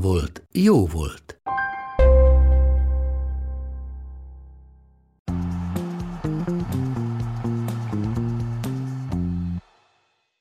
volt, jó volt.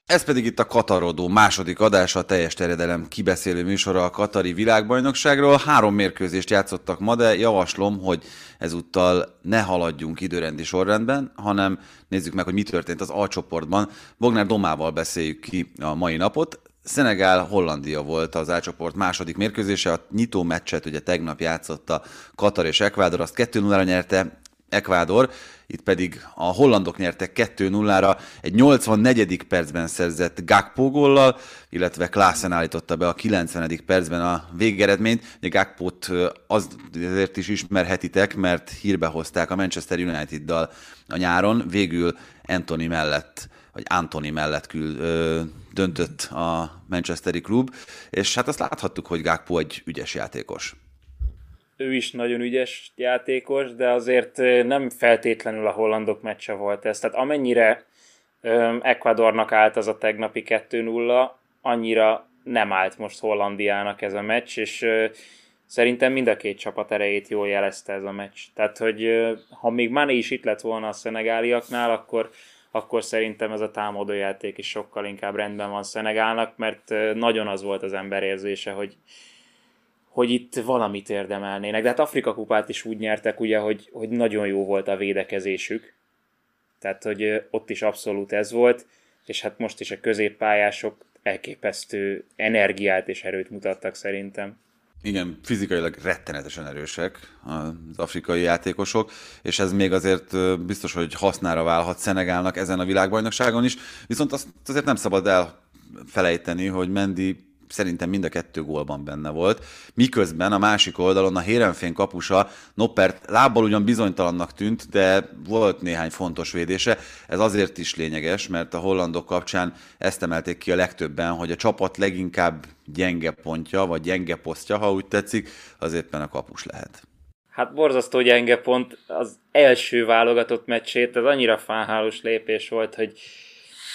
Ez pedig itt a Katarodó második adása, a teljes terjedelem kibeszélő műsora a Katari világbajnokságról. Három mérkőzést játszottak ma, de javaslom, hogy ezúttal ne haladjunk időrendi sorrendben, hanem nézzük meg, hogy mi történt az A csoportban. Bognár Domával beszéljük ki a mai napot. Szenegál Hollandia volt az A második mérkőzése, a nyitó meccset ugye tegnap játszotta Katar és Ekvádor, azt 2-0-ra nyerte, Ekvádor, itt pedig a hollandok nyertek 2-0-ra, egy 84. percben szerzett Gakpo góllal, illetve Klaassen állította be a 90. percben a végeredményt. Ugye Gakpot azért is ismerhetitek, mert hírbe hozták a Manchester United-dal a nyáron, végül Anthony mellett vagy Antoni mellett kül, ö, döntött a Manchesteri klub, és hát azt láthattuk, hogy Gakpo egy ügyes játékos. Ő is nagyon ügyes játékos, de azért nem feltétlenül a hollandok meccse volt ez. Tehát amennyire ö, Ecuadornak állt az a tegnapi 2-0, annyira nem állt most Hollandiának ez a meccs, és ö, szerintem mind a két csapat erejét jól jelezte ez a meccs. Tehát, hogy ha még Mané is itt lett volna a szenegáliaknál, akkor akkor szerintem ez a támadójáték is sokkal inkább rendben van Szenegálnak, mert nagyon az volt az ember érzése, hogy, hogy itt valamit érdemelnének. De hát Afrika kupát is úgy nyertek, ugye, hogy, hogy nagyon jó volt a védekezésük. Tehát, hogy ott is abszolút ez volt, és hát most is a középpályások elképesztő energiát és erőt mutattak szerintem. Igen, fizikailag rettenetesen erősek az afrikai játékosok, és ez még azért biztos, hogy hasznára válhat Szenegálnak ezen a világbajnokságon is, viszont azt azért nem szabad elfelejteni, hogy Mendi szerintem mind a kettő gólban benne volt, miközben a másik oldalon a Hérenfén kapusa Noppert lábbal ugyan bizonytalannak tűnt, de volt néhány fontos védése. Ez azért is lényeges, mert a hollandok kapcsán ezt emelték ki a legtöbben, hogy a csapat leginkább gyenge pontja, vagy gyenge posztja, ha úgy tetszik, az éppen a kapus lehet. Hát borzasztó gyenge pont az első válogatott meccsét, ez annyira fánhálós lépés volt, hogy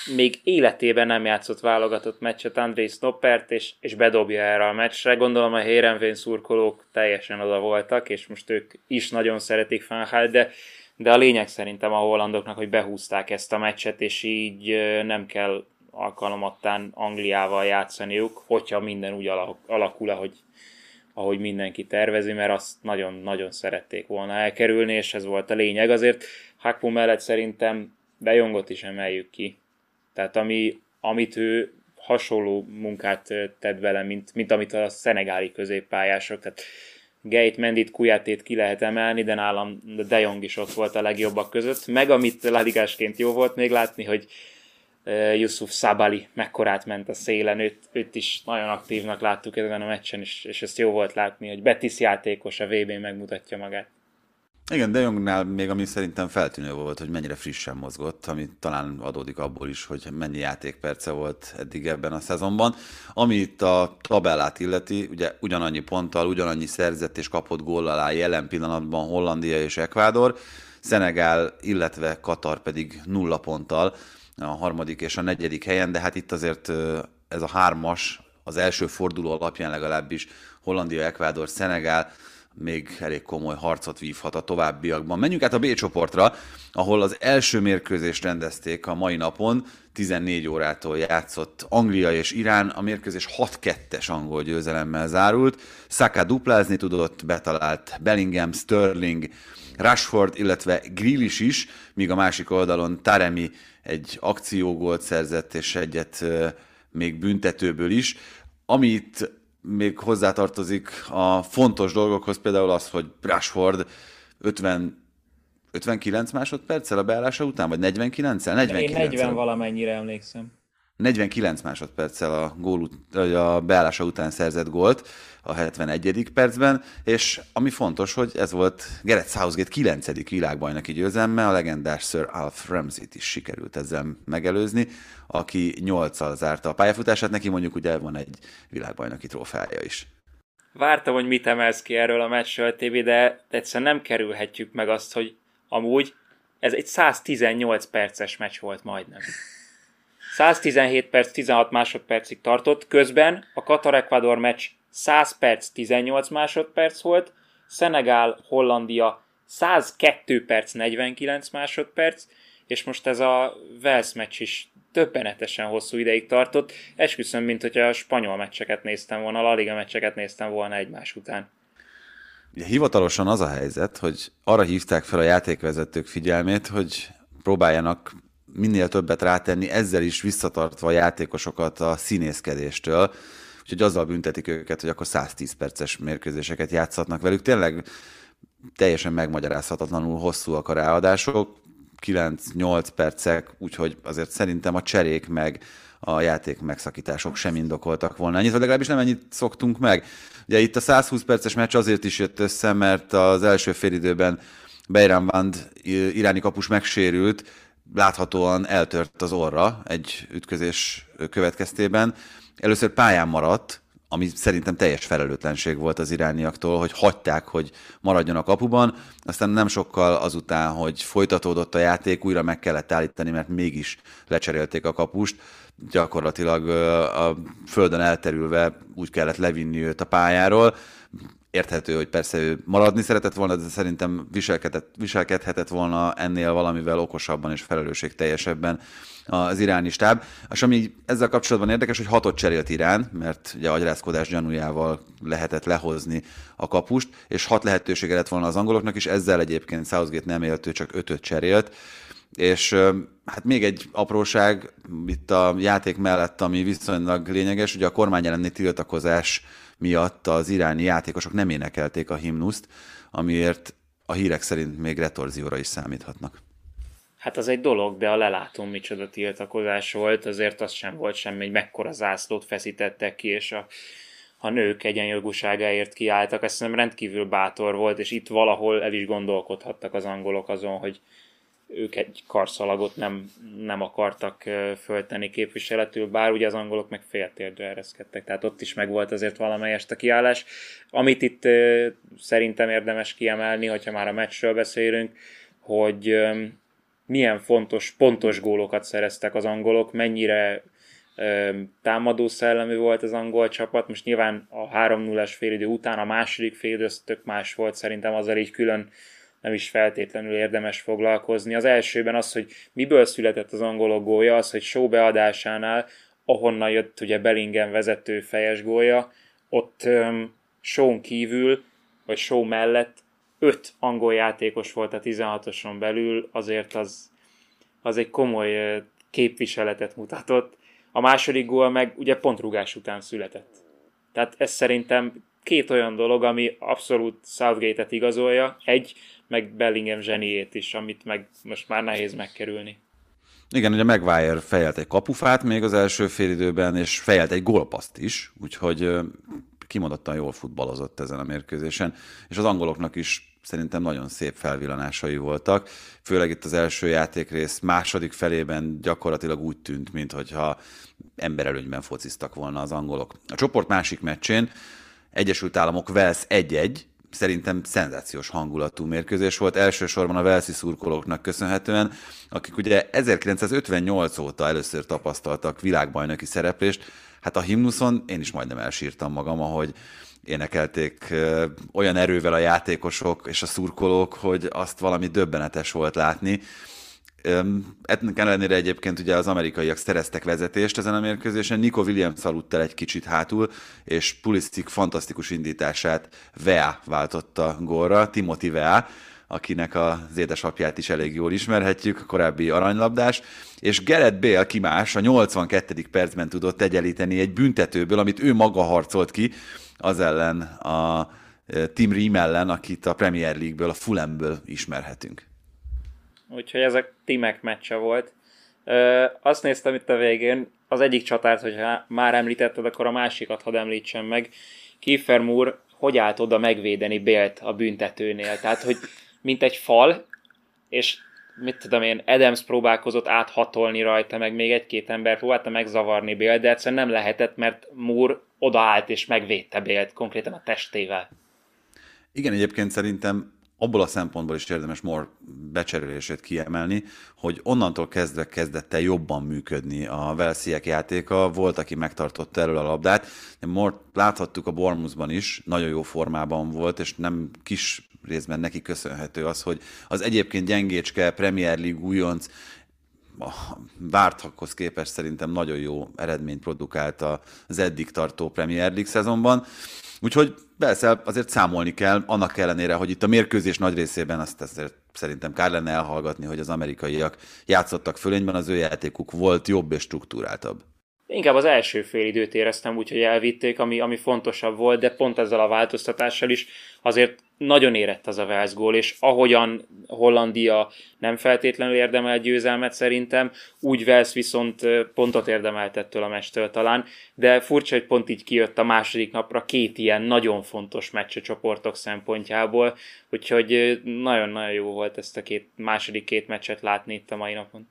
még életében nem játszott válogatott meccset André Snoppert, és, és bedobja erre a meccsre. Gondolom a Hérenvén szurkolók teljesen oda voltak, és most ők is nagyon szeretik Fanhal, de, de a lényeg szerintem a hollandoknak, hogy behúzták ezt a meccset, és így nem kell alkalomattán Angliával játszaniuk, hogyha minden úgy alakul, ahogy, ahogy mindenki tervezi, mert azt nagyon-nagyon szerették volna elkerülni, és ez volt a lényeg. Azért Hakpo mellett szerintem De Jongot is emeljük ki. Tehát ami, amit ő hasonló munkát tett vele, mint, mint amit a szenegáli középpályások. Tehát Gate, Mendit, Kujátét ki lehet emelni, de nálam De Jong is ott volt a legjobbak között. Meg amit laligásként jó volt még látni, hogy Yusuf Sabali mekkorát ment a szélen, őt, őt is nagyon aktívnak láttuk ezen a meccsen, és, és ezt jó volt látni, hogy Betis játékos a vb megmutatja magát. Igen, De Jongnál még ami szerintem feltűnő volt, hogy mennyire frissen mozgott, ami talán adódik abból is, hogy mennyi játékperce volt eddig ebben a szezonban. Ami itt a tabellát illeti, ugye ugyanannyi ponttal, ugyanannyi szerzett és kapott gól alá jelen pillanatban Hollandia és Ekvádor, Szenegál, illetve Katar pedig nulla ponttal a harmadik és a negyedik helyen, de hát itt azért ez a hármas, az első forduló alapján legalábbis Hollandia, Ekvádor, Szenegál, még elég komoly harcot vívhat a továbbiakban. Menjünk át a B csoportra, ahol az első mérkőzést rendezték a mai napon, 14 órától játszott Anglia és Irán, a mérkőzés 6-2-es angol győzelemmel zárult. Saka duplázni tudott, betalált Bellingham, Sterling, Rashford, illetve Grealish is, míg a másik oldalon Taremi egy akciógolt szerzett, és egyet még büntetőből is. Amit még hozzátartozik a fontos dolgokhoz, például az, hogy Rashford 50 59 másodperccel a beállása után, vagy 49-el? 49 Én 40 valamennyire emlékszem. 49 másodperccel a, gól, a beállása után szerzett gólt a 71. percben, és ami fontos, hogy ez volt Gareth Southgate 9. világbajnoki győzelme, a legendás Sir Alf Ramsey-t is sikerült ezzel megelőzni, aki 8-al zárta a pályafutását, neki mondjuk ugye van egy világbajnoki trófeája is. Vártam, hogy mit emelsz ki erről a meccsről, TV, de egyszerűen nem kerülhetjük meg azt, hogy amúgy ez egy 118 perces meccs volt majdnem. 117 perc 16 másodpercig tartott, közben a Katar-Ecuador meccs 100 perc 18 másodperc volt, Szenegál-Hollandia 102 perc 49 másodperc, és most ez a Wales meccs is többenetesen hosszú ideig tartott. Esküszöm, mint hogyha a spanyol meccseket néztem volna, a La Liga meccseket néztem volna egymás után. Ugye hivatalosan az a helyzet, hogy arra hívták fel a játékvezetők figyelmét, hogy próbáljanak minél többet rátenni, ezzel is visszatartva a játékosokat a színészkedéstől, úgyhogy azzal büntetik őket, hogy akkor 110 perces mérkőzéseket játszhatnak velük. Tényleg teljesen megmagyarázhatatlanul hosszúak a ráadások, 9-8 percek, úgyhogy azért szerintem a cserék meg a játék megszakítások sem indokoltak volna ennyit, vagy legalábbis nem ennyit szoktunk meg. Ugye itt a 120 perces meccs azért is jött össze, mert az első félidőben Beiran Band iráni kapus megsérült, láthatóan eltört az orra egy ütközés következtében. Először pályán maradt, ami szerintem teljes felelőtlenség volt az irániaktól, hogy hagyták, hogy maradjon a kapuban, aztán nem sokkal azután, hogy folytatódott a játék, újra meg kellett állítani, mert mégis lecserélték a kapust, gyakorlatilag a földön elterülve úgy kellett levinni őt a pályáról, érthető, hogy persze ő maradni szeretett volna, de szerintem viselkedhetett volna ennél valamivel okosabban és felelősségteljesebben az iráni stáb. És ami ezzel kapcsolatban érdekes, hogy hatot cserélt Irán, mert ugye agyrázkodás gyanújával lehetett lehozni a kapust, és hat lehetősége lett volna az angoloknak is, ezzel egyébként Southgate nem élt, ő csak ötöt cserélt. És hát még egy apróság itt a játék mellett, ami viszonylag lényeges, ugye a kormány elleni tiltakozás miatt az iráni játékosok nem énekelték a himnuszt, amiért a hírek szerint még retorzióra is számíthatnak. Hát az egy dolog, de a lelátón micsoda tiltakozás volt, azért az sem volt semmi, hogy mekkora zászlót feszítettek ki, és a, a nők egyenjogúságáért kiálltak. Ezt nem rendkívül bátor volt, és itt valahol el is gondolkodhattak az angolok azon, hogy ők egy karszalagot nem, nem akartak föltenni képviseletül, bár ugye az angolok meg féltérdre ereszkedtek, tehát ott is megvolt azért valamelyest a kiállás. Amit itt szerintem érdemes kiemelni, hogyha már a meccsről beszélünk, hogy milyen fontos, pontos gólokat szereztek az angolok, mennyire támadó szellemű volt az angol csapat. Most nyilván a 3-0-es félidő után a második félidő tök más volt, szerintem azzal így külön nem is feltétlenül érdemes foglalkozni. Az elsőben az, hogy miből született az angolok gólya, az, hogy show beadásánál, ahonnan jött ugye Bellingham vezető fejes gólya, ott um, show kívül, vagy show mellett öt angol játékos volt a 16-oson belül, azért az, az egy komoly képviseletet mutatott. A második gól meg ugye pontrugás után született. Tehát ez szerintem két olyan dolog, ami abszolút Southgate-et igazolja. Egy, meg Bellingham zseniét is, amit meg most már nehéz megkerülni. Igen, ugye Maguire fejelt egy kapufát még az első félidőben, és fejelt egy gólpaszt is, úgyhogy kimondottan jól futballozott ezen a mérkőzésen, és az angoloknak is szerintem nagyon szép felvillanásai voltak, főleg itt az első játékrész második felében gyakorlatilag úgy tűnt, mintha emberelőnyben fociztak volna az angolok. A csoport másik meccsén Egyesült Államok Wales 1-1, szerintem szenzációs hangulatú mérkőzés volt, elsősorban a Velszi szurkolóknak köszönhetően, akik ugye 1958 óta először tapasztaltak világbajnoki szereplést, hát a himnuszon én is majdnem elsírtam magam, ahogy énekelték olyan erővel a játékosok és a szurkolók, hogy azt valami döbbenetes volt látni. Ennek ellenére egyébként ugye az amerikaiak szereztek vezetést ezen a mérkőzésen, Nico Williams aludt el egy kicsit hátul, és Pulisic fantasztikus indítását Vea váltotta gólra, Timothy Vea, akinek az édesapját is elég jól ismerhetjük, korábbi aranylabdás, és Gerett Bale ki más, a 82. percben tudott egyenlíteni egy büntetőből, amit ő maga harcolt ki, az ellen a Tim Ream ellen, akit a Premier League-ből, a Fulhamből ismerhetünk úgyhogy ez a Timek meccse volt. Ö, azt néztem itt a végén, az egyik csatárt, hogyha már említetted, akkor a másikat hadd említsem meg. Kiefer Moore hogy állt oda megvédeni Bélt a büntetőnél? Tehát, hogy mint egy fal, és mit tudom én, Adams próbálkozott áthatolni rajta, meg még egy-két ember próbálta megzavarni Bélt, de egyszerűen nem lehetett, mert Moore odaállt és megvédte Bélt konkrétan a testével. Igen, egyébként szerintem abból a szempontból is érdemes Moore becserélését kiemelni, hogy onnantól kezdve kezdett el jobban működni a Velsziek játéka, volt, aki megtartotta elől a labdát. Moore láthattuk a Bournemouthban is, nagyon jó formában volt, és nem kis részben neki köszönhető az, hogy az egyébként gyengécske Premier League újonc vártakhoz képest szerintem nagyon jó eredményt produkált az eddig tartó Premier League szezonban. Úgyhogy persze azért számolni kell, annak ellenére, hogy itt a mérkőzés nagy részében azt azért szerintem kár lenne elhallgatni, hogy az amerikaiak játszottak fölényben, az ő játékuk volt jobb és struktúráltabb. Inkább az első fél időt éreztem úgy, hogy elvitték, ami, ami fontosabb volt, de pont ezzel a változtatással is azért nagyon érett az a Wales gól, és ahogyan Hollandia nem feltétlenül érdemel győzelmet szerintem, úgy Wales viszont pontot érdemelt ettől a mestől talán, de furcsa, hogy pont így kijött a második napra két ilyen nagyon fontos meccs a csoportok szempontjából, úgyhogy nagyon-nagyon jó volt ezt a két, második két meccset látni itt a mai napon.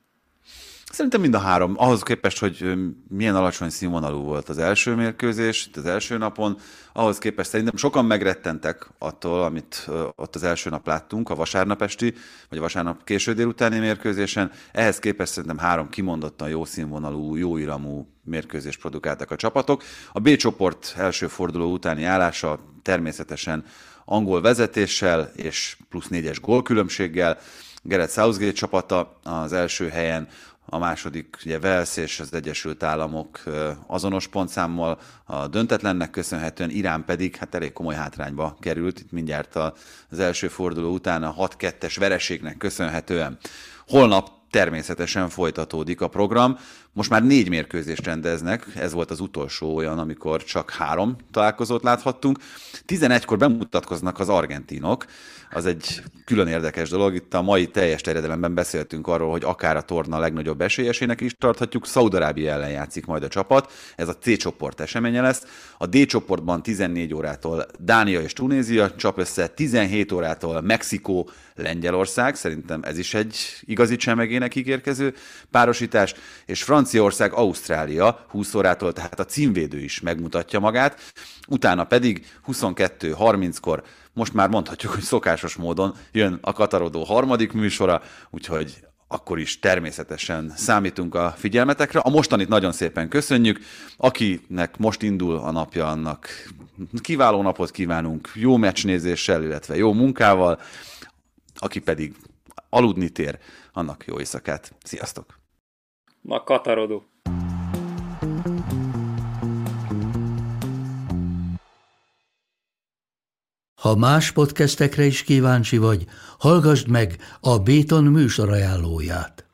Szerintem mind a három. Ahhoz képest, hogy milyen alacsony színvonalú volt az első mérkőzés, az első napon, ahhoz képest szerintem sokan megrettentek attól, amit ott az első nap láttunk, a vasárnap esti, vagy a vasárnap késő délutáni mérkőzésen. Ehhez képest szerintem három kimondottan jó színvonalú, jó iramú mérkőzés produkáltak a csapatok. A B csoport első forduló utáni állása természetesen angol vezetéssel és plusz négyes gólkülönbséggel. Gerett Southgate csapata az első helyen, a második ugye Wales és az Egyesült Államok azonos pontszámmal, a döntetlennek köszönhetően Irán pedig hát elég komoly hátrányba került, itt mindjárt az első forduló után a 6-2-es vereségnek köszönhetően. Holnap természetesen folytatódik a program. Most már négy mérkőzést rendeznek, ez volt az utolsó olyan, amikor csak három találkozót láthattunk. 11-kor bemutatkoznak az argentinok, az egy külön érdekes dolog. Itt a mai teljes terjedelemben beszéltünk arról, hogy akár a torna legnagyobb esélyesének is tarthatjuk. Szaudarábia ellen játszik majd a csapat, ez a C csoport eseménye lesz. A D csoportban 14 órától Dánia és Tunézia csap össze, 17 órától Mexikó, Lengyelország, szerintem ez is egy igazi csemegének ígérkező párosítás, és Franciaország, Ausztrália 20 órától, tehát a címvédő is megmutatja magát, utána pedig 22.30-kor most már mondhatjuk, hogy szokásos módon jön a Katarodó harmadik műsora, úgyhogy akkor is természetesen számítunk a figyelmetekre. A mostanit nagyon szépen köszönjük. Akinek most indul a napja, annak kiváló napot kívánunk, jó meccsnézéssel, illetve jó munkával. Aki pedig aludni tér, annak jó éjszakát. Sziasztok! Ma Katarodó. Ha más podcastekre is kíváncsi vagy, hallgassd meg a Béton műsor ajánlóját.